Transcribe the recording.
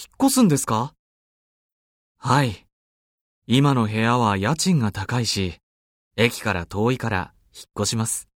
引っ越すんですか？はい。今の部屋は家賃が高いし、駅から遠いから引っ越します。